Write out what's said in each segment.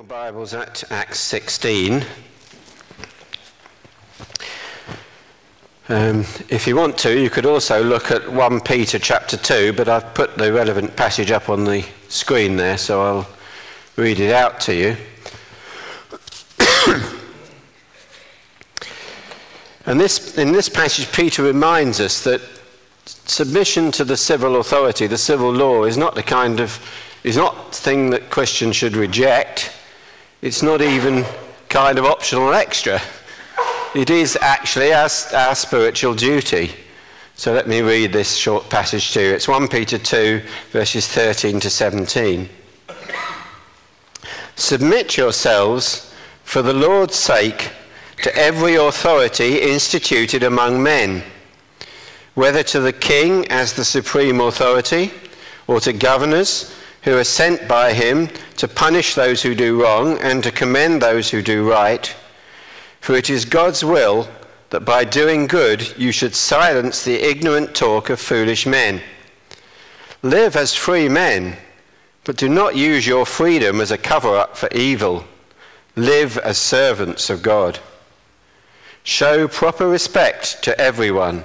your Bibles at Acts 16. Um, if you want to, you could also look at 1 Peter chapter 2, but I've put the relevant passage up on the screen there, so I'll read it out to you. and this, in this passage, Peter reminds us that submission to the civil authority, the civil law, is not the kind of is not thing that Christians should reject. It's not even kind of optional or extra. It is actually our, our spiritual duty. So let me read this short passage to you. It's 1 Peter 2, verses 13 to 17. Submit yourselves for the Lord's sake to every authority instituted among men, whether to the king as the supreme authority, or to governors who are sent by him to punish those who do wrong and to commend those who do right. For it is God's will that by doing good you should silence the ignorant talk of foolish men. Live as free men, but do not use your freedom as a cover up for evil. Live as servants of God. Show proper respect to everyone.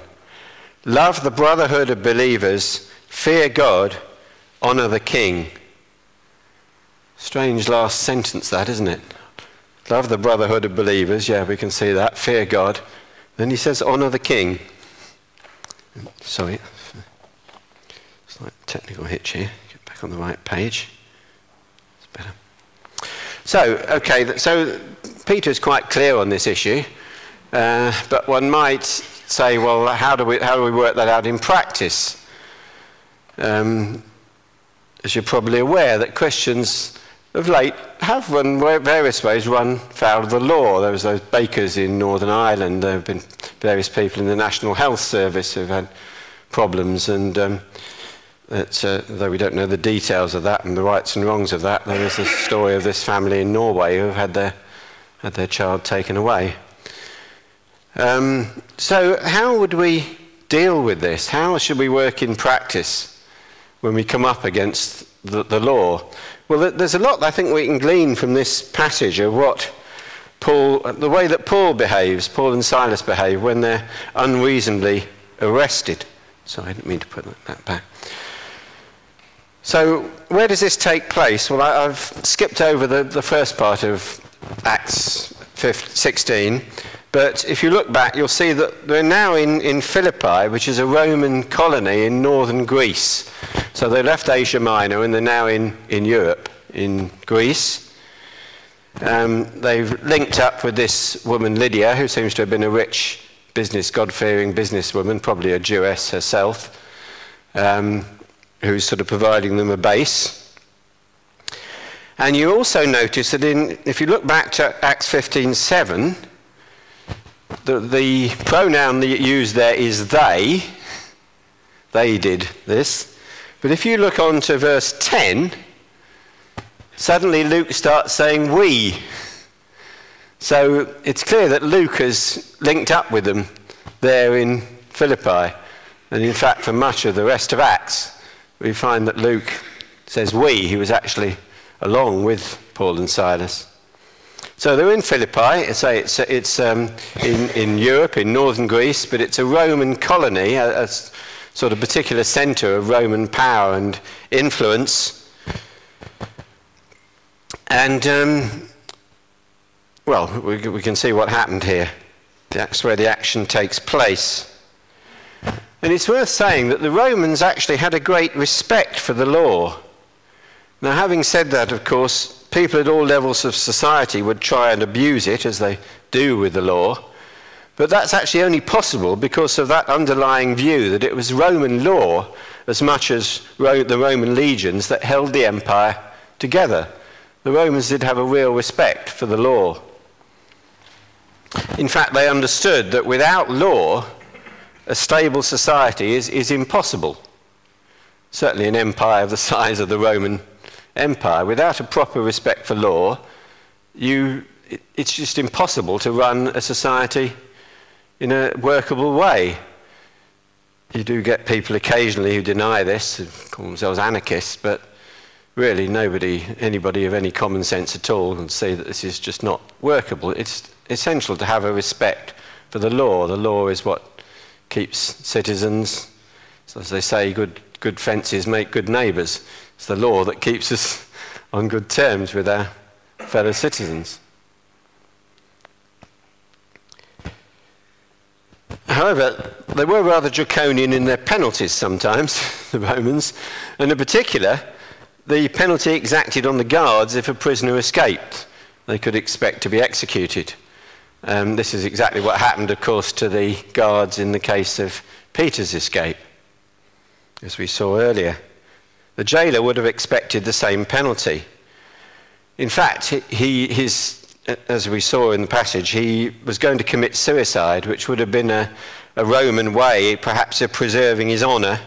Love the brotherhood of believers. Fear God Honour the king. Strange last sentence, that, isn't it? Love the brotherhood of believers. Yeah, we can see that. Fear God. Then he says, Honour the king. Sorry. Slight technical hitch here. Get back on the right page. It's better. So, okay, so Peter's quite clear on this issue. Uh, but one might say, well, how do, we, how do we work that out in practice? Um, as you're probably aware, that Christians of late have run various ways run foul of the law. There was those bakers in Northern Ireland. There have been various people in the National Health Service who've had problems, and um, uh, though we don't know the details of that and the rights and wrongs of that, there is a story of this family in Norway who had their had their child taken away. Um, so, how would we deal with this? How should we work in practice? When we come up against the, the law? Well, there's a lot I think we can glean from this passage of what Paul, the way that Paul behaves, Paul and Silas behave when they're unreasonably arrested. Sorry, I didn't mean to put that back. So, where does this take place? Well, I, have skipped over the, the first part of Acts 16 but if you look back, you'll see that they're now in, in Philippi, which is a Roman colony in northern Greece. So they left Asia Minor and they're now in, in Europe, in Greece. Um, they've linked up with this woman, Lydia, who seems to have been a rich business, God fearing businesswoman, probably a Jewess herself, um, who's sort of providing them a base. And you also notice that in, if you look back to Acts 15 7, the, the pronoun that you use there is they. They did this. But if you look on to verse 10, suddenly Luke starts saying we. So it's clear that Luke has linked up with them there in Philippi. And in fact, for much of the rest of Acts, we find that Luke says we. He was actually along with Paul and Silas. So they're in Philippi. It's, it's um, in, in Europe, in northern Greece, but it's a Roman colony, a, a sort of particular centre of Roman power and influence. And, um, well, we, we can see what happened here. That's where the action takes place. And it's worth saying that the Romans actually had a great respect for the law. Now, having said that, of course, people at all levels of society would try and abuse it, as they do with the law. But that's actually only possible because of that underlying view that it was Roman law as much as the Roman legions that held the empire together. The Romans did have a real respect for the law. In fact, they understood that without law, a stable society is, is impossible. Certainly, an empire of the size of the Roman empire, without a proper respect for law, you, it's just impossible to run a society in a workable way. You do get people occasionally who deny this and call themselves anarchists, but really nobody, anybody of any common sense at all, can say that this is just not workable. It's essential to have a respect for the law. The law is what keeps citizens, so as they say, good, good fences make good neighbours. It's the law that keeps us on good terms with our fellow citizens. However, they were rather draconian in their penalties sometimes, the Romans, and in particular, the penalty exacted on the guards if a prisoner escaped. They could expect to be executed. Um, this is exactly what happened, of course, to the guards in the case of Peter's escape, as we saw earlier. The jailer would have expected the same penalty. In fact, he, his as we saw in the passage, he was going to commit suicide, which would have been a, a Roman way, perhaps, of preserving his honour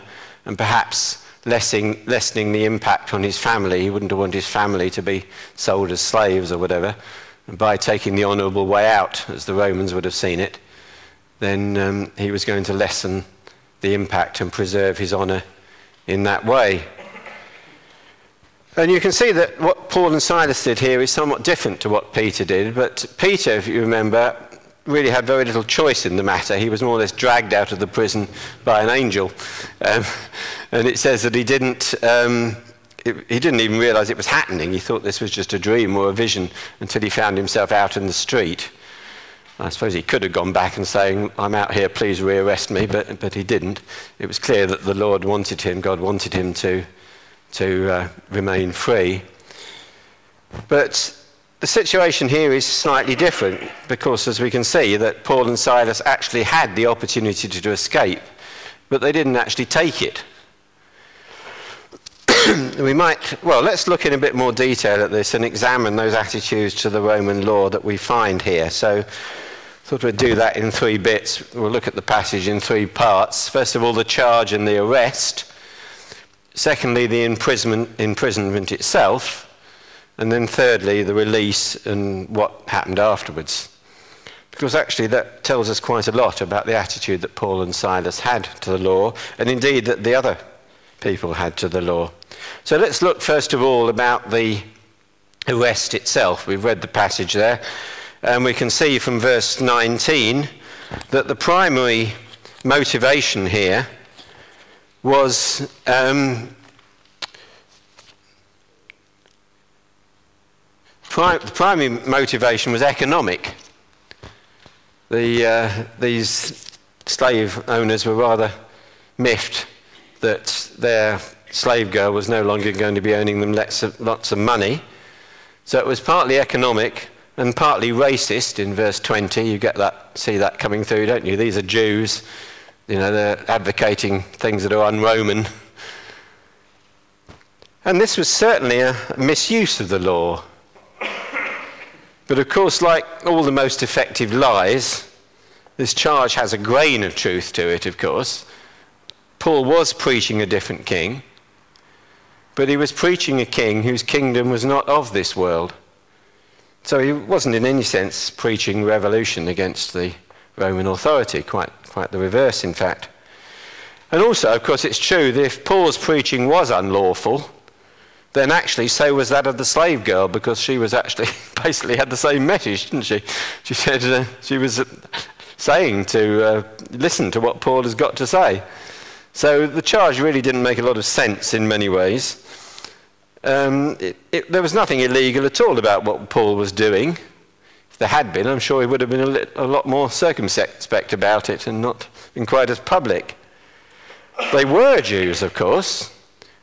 and perhaps lessening, lessening the impact on his family. He wouldn't have wanted his family to be sold as slaves or whatever. And by taking the honourable way out, as the Romans would have seen it, then um, he was going to lessen the impact and preserve his honour in that way. And you can see that what Paul and Silas did here is somewhat different to what Peter did. But Peter, if you remember, really had very little choice in the matter. He was more or less dragged out of the prison by an angel. Um, and it says that he didn't, um, he didn't even realize it was happening. He thought this was just a dream or a vision until he found himself out in the street. I suppose he could have gone back and saying, I'm out here, please rearrest me, but, but he didn't. It was clear that the Lord wanted him, God wanted him to to uh, remain free. But the situation here is slightly different because, as we can see, that Paul and Silas actually had the opportunity to, to escape, but they didn't actually take it. we might, well, let's look in a bit more detail at this and examine those attitudes to the Roman law that we find here. So, thought we'd do that in three bits. We'll look at the passage in three parts. First of all, the charge and the arrest. Secondly, the imprisonment, imprisonment itself. And then thirdly, the release and what happened afterwards. Because actually, that tells us quite a lot about the attitude that Paul and Silas had to the law, and indeed that the other people had to the law. So let's look first of all about the arrest itself. We've read the passage there, and we can see from verse 19 that the primary motivation here was um, pri- the primary motivation was economic. The, uh, these slave owners were rather miffed that their slave girl was no longer going to be earning them lots of, lots of money. So it was partly economic and partly racist in verse 20. You get that, see that coming through, don't you? These are Jews you know, they're advocating things that are un-Roman. And this was certainly a misuse of the law. But of course, like all the most effective lies, this charge has a grain of truth to it, of course. Paul was preaching a different king, but he was preaching a king whose kingdom was not of this world. So he wasn't in any sense preaching revolution against the Roman authority, quite quite the reverse, in fact. And also, of course, it's true that if Paul's preaching was unlawful, then actually so was that of the slave girl because she was actually basically had the same message, didn't she? She said uh, she was saying to uh, listen to what Paul has got to say. So the charge really didn't make a lot of sense in many ways. Um, it, it, there was nothing illegal at all about what Paul was doing there had been, I'm sure he would have been a, a lot more circumspect about it and not been quite as public. They were Jews, of course,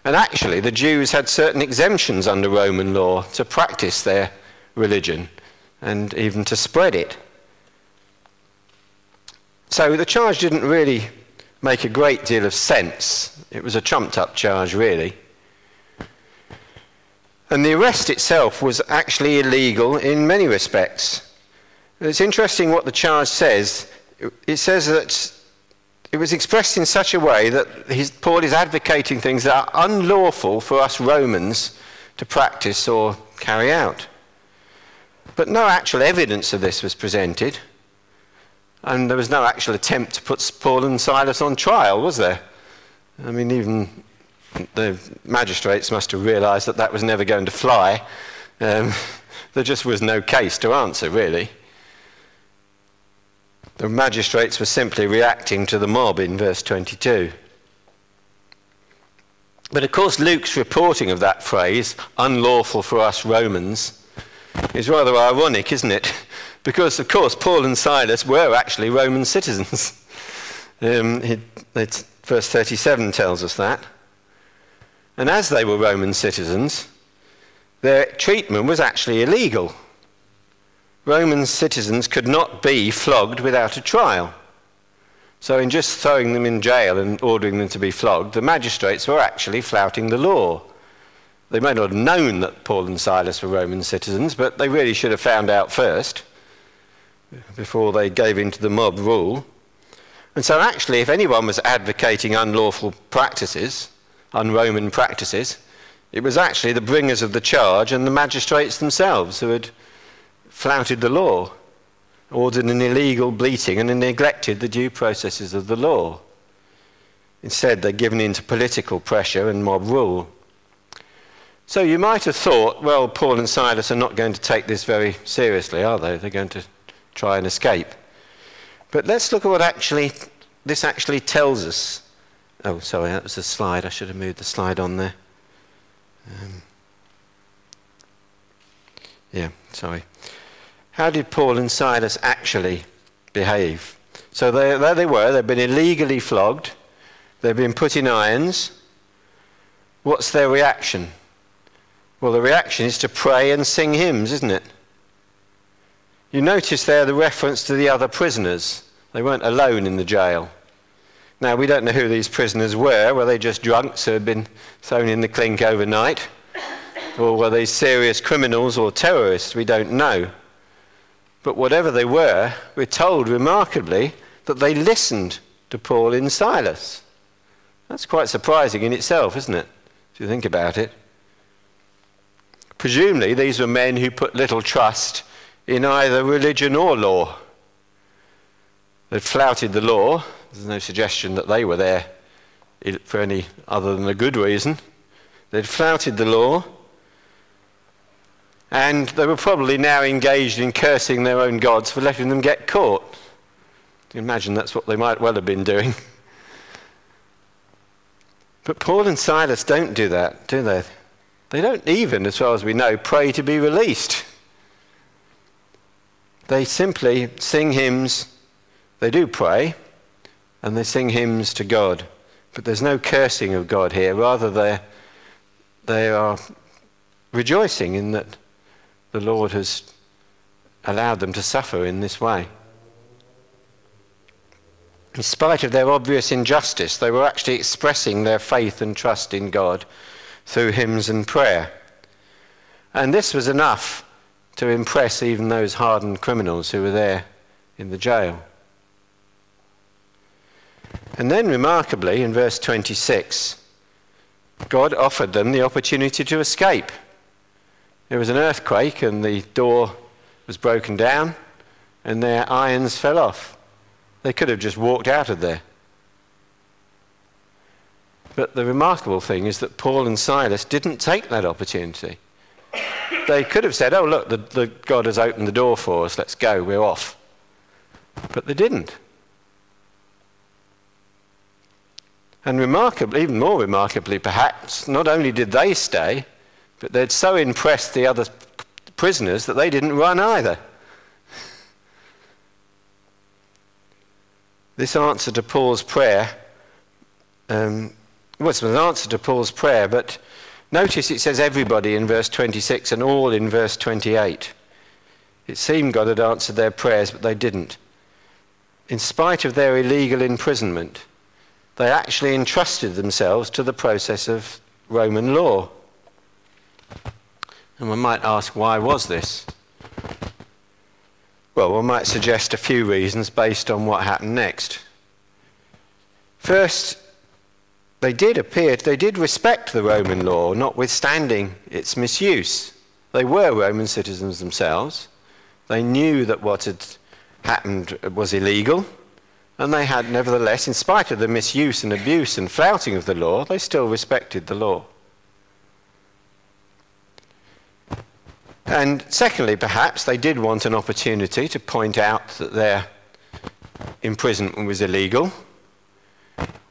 and actually the Jews had certain exemptions under Roman law to practice their religion and even to spread it. So the charge didn't really make a great deal of sense. It was a trumped up charge, really. And the arrest itself was actually illegal in many respects. It's interesting what the charge says. It says that it was expressed in such a way that his, Paul is advocating things that are unlawful for us Romans to practice or carry out. But no actual evidence of this was presented. And there was no actual attempt to put Paul and Silas on trial, was there? I mean, even the magistrates must have realised that that was never going to fly. Um, there just was no case to answer, really. The magistrates were simply reacting to the mob in verse 22. But of course, Luke's reporting of that phrase, unlawful for us Romans, is rather ironic, isn't it? Because, of course, Paul and Silas were actually Roman citizens. um, it, verse 37 tells us that. And as they were Roman citizens, their treatment was actually illegal. Roman citizens could not be flogged without a trial. So, in just throwing them in jail and ordering them to be flogged, the magistrates were actually flouting the law. They may not have known that Paul and Silas were Roman citizens, but they really should have found out first before they gave in to the mob rule. And so, actually, if anyone was advocating unlawful practices, un Roman practices, it was actually the bringers of the charge and the magistrates themselves who had flouted the law, ordered an illegal bleating, and neglected the due processes of the law. Instead, they'd given in to political pressure and mob rule. So you might have thought, well, Paul and Silas are not going to take this very seriously, are they? They're going to try and escape. But let's look at what actually this actually tells us. Oh, sorry, that was a slide. I should have moved the slide on there. Um, yeah, sorry. How did Paul and Silas actually behave? So they, there they were, they've been illegally flogged, they've been put in irons. What's their reaction? Well, the reaction is to pray and sing hymns, isn't it? You notice there the reference to the other prisoners. They weren't alone in the jail. Now, we don't know who these prisoners were. Were they just drunks who had been thrown in the clink overnight? Or were they serious criminals or terrorists? We don't know. But whatever they were, we're told remarkably that they listened to Paul and Silas. That's quite surprising in itself, isn't it? If you think about it. Presumably, these were men who put little trust in either religion or law. They'd flouted the law. There's no suggestion that they were there for any other than a good reason. They'd flouted the law. And they were probably now engaged in cursing their own gods for letting them get caught. Imagine that's what they might well have been doing. But Paul and Silas don't do that, do they? They don't even, as far as we know, pray to be released. They simply sing hymns. They do pray, and they sing hymns to God. But there's no cursing of God here. Rather, they they are rejoicing in that the Lord has allowed them to suffer in this way. In spite of their obvious injustice, they were actually expressing their faith and trust in God through hymns and prayer. And this was enough to impress even those hardened criminals who were there in the jail. And then, remarkably, in verse 26, God offered them the opportunity to escape. There was an earthquake and the door was broken down and their irons fell off. They could have just walked out of there. But the remarkable thing is that Paul and Silas didn't take that opportunity. They could have said, Oh, look, the, the God has opened the door for us, let's go, we're off. But they didn't. And remarkably, even more remarkably perhaps, not only did they stay, but they'd so impressed the other prisoners that they didn't run either. This answer to Paul's prayer um, was an answer to Paul's prayer, but notice it says everybody in verse 26 and all in verse 28. It seemed God had answered their prayers, but they didn't. In spite of their illegal imprisonment, they actually entrusted themselves to the process of Roman law. And one might ask, why was this? Well, one might suggest a few reasons based on what happened next. First, they did appear, they did respect the Roman law, notwithstanding its misuse. They were Roman citizens themselves. They knew that what had happened was illegal, And they had, nevertheless, in spite of the misuse and abuse and flouting of the law, they still respected the law. And secondly, perhaps, they did want an opportunity to point out that their imprisonment was illegal.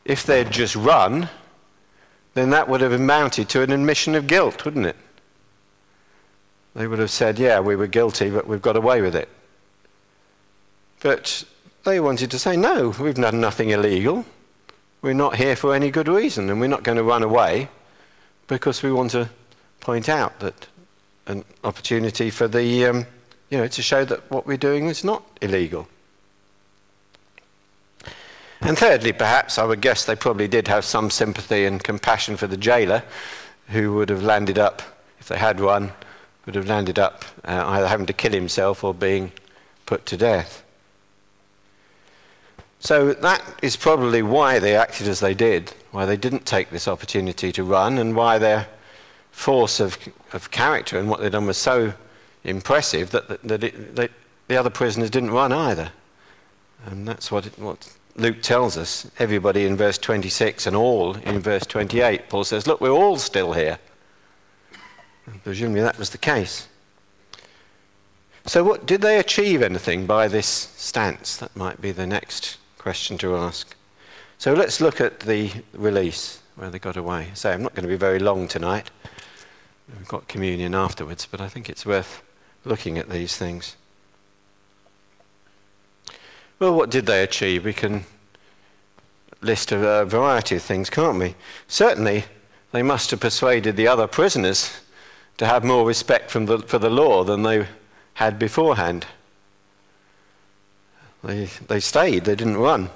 If they'd just run, then that would have amounted to an admission of guilt, wouldn't it? They would have said, yeah, we were guilty, but we've got away with it. But they wanted to say, no, we've done nothing illegal. We're not here for any good reason, and we're not going to run away because we want to point out that an opportunity for the, um, you know, to show that what we're doing is not illegal. And thirdly, perhaps, I would guess they probably did have some sympathy and compassion for the jailer who would have landed up, if they had one, would have landed up uh, either having to kill himself or being put to death. So that is probably why they acted as they did, why they didn't take this opportunity to run, and why their force of, of character and what they'd done was so impressive that, that, that, it, the other prisoners didn't run either. And that's what, it, what Luke tells us. Everybody in verse 26 and all in verse 28. Paul says, Look, we're all still here. And presumably that was the case. So, what, did they achieve anything by this stance? That might be the next question to ask. So let's look at the release, where they got away. So I'm not going to be very long tonight. We've got communion afterwards, but I think it's worth looking at these things. Well, what did they achieve? We can list a variety of things, can't we? Certainly, they must have persuaded the other prisoners to have more respect the, for the law than they had beforehand. They, they stayed, they didn't run.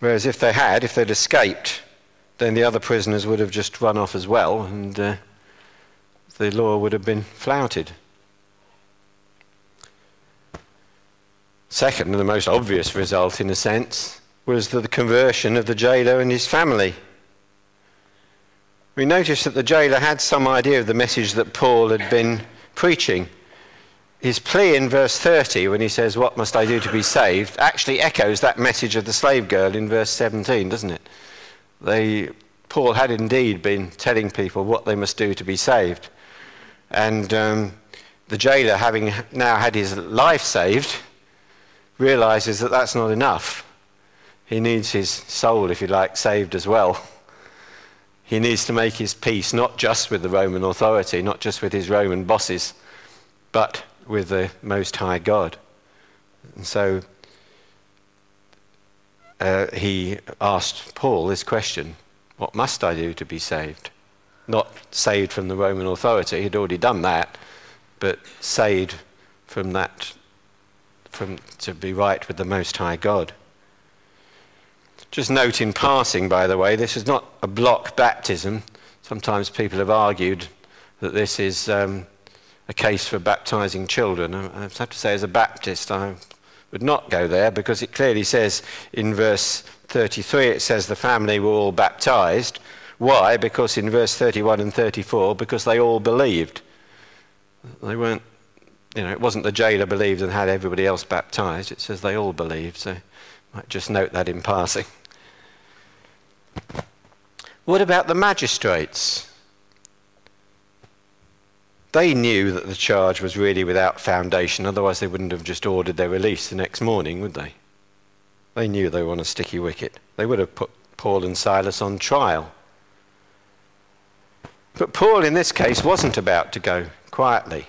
Whereas if they had, if they'd escaped, then the other prisoners would have just run off as well, and uh, the law would have been flouted. Second, and the most obvious result, in a sense, was the conversion of the jailer and his family. We notice that the jailer had some idea of the message that Paul had been preaching his plea in verse 30, when he says, What must I do to be saved, actually echoes that message of the slave girl in verse 17, doesn't it? They, Paul had indeed been telling people what they must do to be saved. And um, the jailer, having now had his life saved, realizes that that's not enough. He needs his soul, if you like, saved as well. He needs to make his peace not just with the Roman authority, not just with his Roman bosses, but with the Most High God. And so uh, he asked Paul this question What must I do to be saved? Not saved from the Roman authority, he'd already done that, but saved from that, from, to be right with the Most High God. Just note in passing, by the way, this is not a block baptism. Sometimes people have argued that this is. Um, a case for baptizing children. I have to say, as a Baptist, I would not go there because it clearly says in verse 33, it says the family were all baptized. Why? Because in verse 31 and 34, because they all believed. They weren't, you know, it wasn't the jailer believed and had everybody else baptized. It says they all believed. So I might just note that in passing. What about the magistrates? They knew that the charge was really without foundation, otherwise, they wouldn't have just ordered their release the next morning, would they? They knew they were on a sticky wicket. They would have put Paul and Silas on trial. But Paul, in this case, wasn't about to go quietly.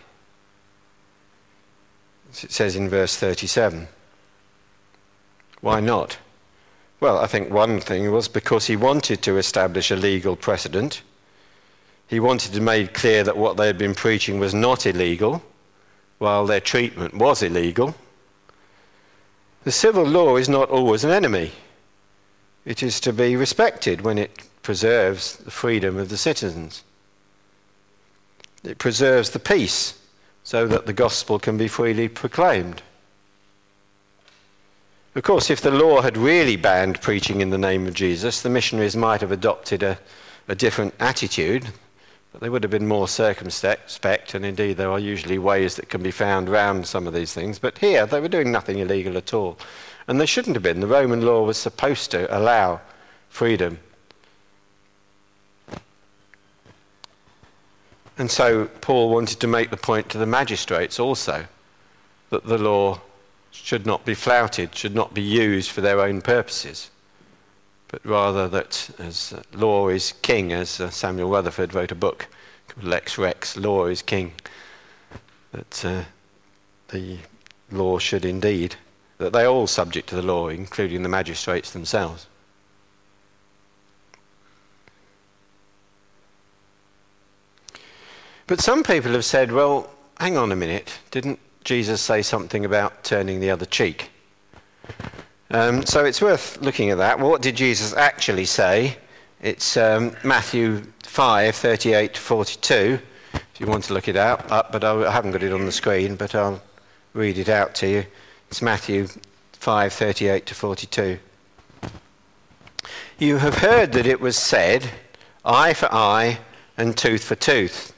As It says in verse 37. Why not? Well, I think one thing was because he wanted to establish a legal precedent he wanted to make clear that what they had been preaching was not illegal, while their treatment was illegal. The civil law is not always an enemy. It is to be respected when it preserves the freedom of the citizens. It preserves the peace so that the gospel can be freely proclaimed. Of course, if the law had really banned preaching in the name of Jesus, the missionaries might have adopted a, a different attitude But they would have been more circumspect, and indeed there are usually ways that can be found around some of these things. But here, they were doing nothing illegal at all. And they shouldn't have been. The Roman law was supposed to allow freedom. And so Paul wanted to make the point to the magistrates also that the law should not be flouted, should not be used for their own purposes, but rather that as law is king, as uh, Samuel Rutherford wrote a book called Lex Rex, Law is King, that uh, the law should indeed, that they are all subject to the law, including the magistrates themselves. But some people have said, well, hang on a minute, didn't Jesus say something about turning the other cheek? Um, so it's worth looking at that. What did Jesus actually say? It's um, Matthew 5, 38 to 42, if you want to look it up, but I haven't got it on the screen, but I'll read it out to you. It's Matthew 5, 38 to 42. You have heard that it was said, eye for eye and tooth for tooth.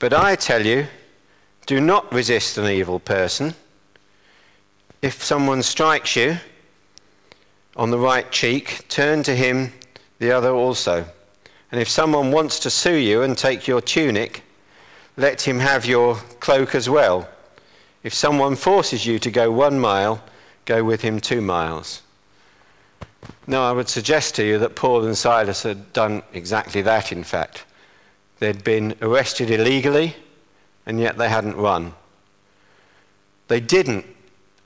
But I tell you, do not resist an evil person. If someone strikes you on the right cheek, turn to him the other also. And if someone wants to sue you and take your tunic, let him have your cloak as well. If someone forces you to go one mile, go with him two miles. Now, I would suggest to you that Paul and Silas had done exactly that, in fact. They'd been arrested illegally, and yet they hadn't run. They didn't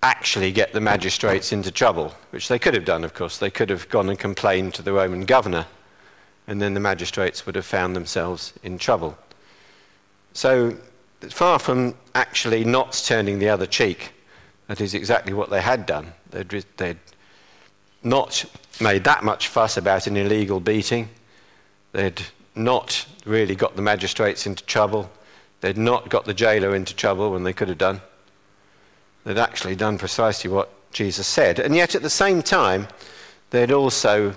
actually get the magistrates into trouble, which they could have done, of course. They could have gone and complained to the Roman governor, and then the magistrates would have found themselves in trouble. So, far from actually not turning the other cheek, that is exactly what they had done. They'd, they'd not made that much fuss about an illegal beating. They'd not really got the magistrates into trouble. They'd not got the jailer into trouble when they could have done. They'd actually done precisely what Jesus said. And yet, at the same time, they'd also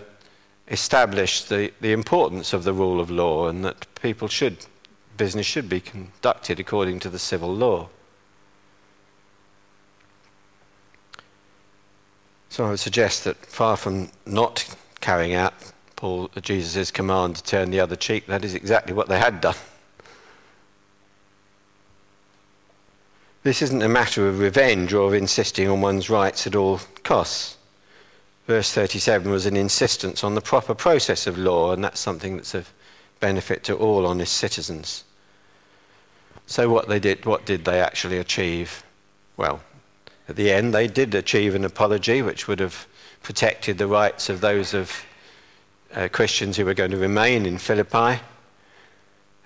established the, the importance of the rule of law and that people should, business should be conducted according to the civil law. So I would suggest that far from not carrying out Paul, Jesus' command to turn the other cheek, that is exactly what they had done. This isn't a matter of revenge or of insisting on one's rights at all costs. Verse 37 was an insistence on the proper process of law, and that's something that's of benefit to all honest citizens. So what they did, what did they actually achieve? Well, at the end, they did achieve an apology which would have protected the rights of those of uh, Christians who were going to remain in Philippi,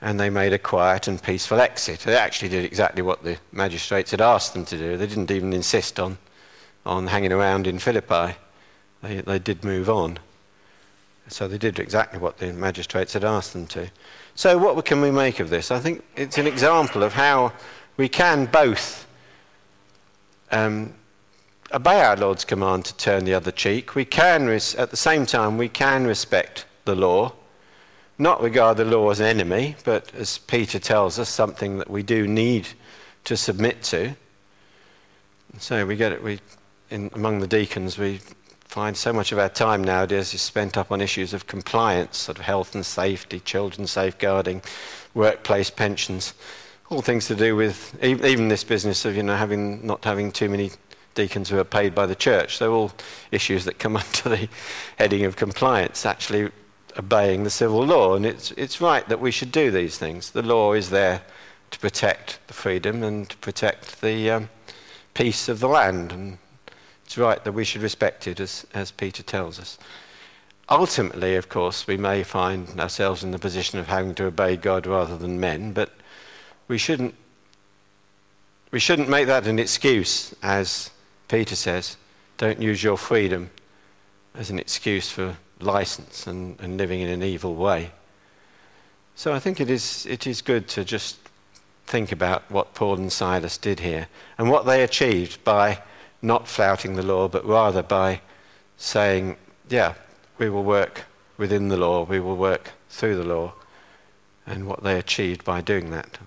and they made a quiet and peaceful exit. They actually did exactly what the magistrates had asked them to do. They didn't even insist on, on hanging around in Philippi. They, they did move on. So they did exactly what the magistrates had asked them to. So, what can we make of this? I think it's an example of how we can both um, obey our Lord's command to turn the other cheek. We can, res- at the same time, we can respect the law, not regard the law as an enemy, but as Peter tells us, something that we do need to submit to. So we get it. We, in, among the deacons, we find so much of our time nowadays is spent up on issues of compliance, sort of health and safety, children safeguarding, workplace pensions, all things to do with even this business of you know having not having too many deacons who are paid by the church. They're all issues that come under the heading of compliance, actually obeying the civil law. And it's, it's right that we should do these things. The law is there to protect the freedom and to protect the um, peace of the land. And it's right that we should respect it, as, as Peter tells us. Ultimately, of course, we may find ourselves in the position of having to obey God rather than men, but we shouldn't, we shouldn't make that an excuse as Peter says, don't use your freedom as an excuse for license and, and living in an evil way. So I think it is, it is good to just think about what Paul and Silas did here and what they achieved by not flouting the law, but rather by saying, yeah, we will work within the law, we will work through the law, and what they achieved by doing that.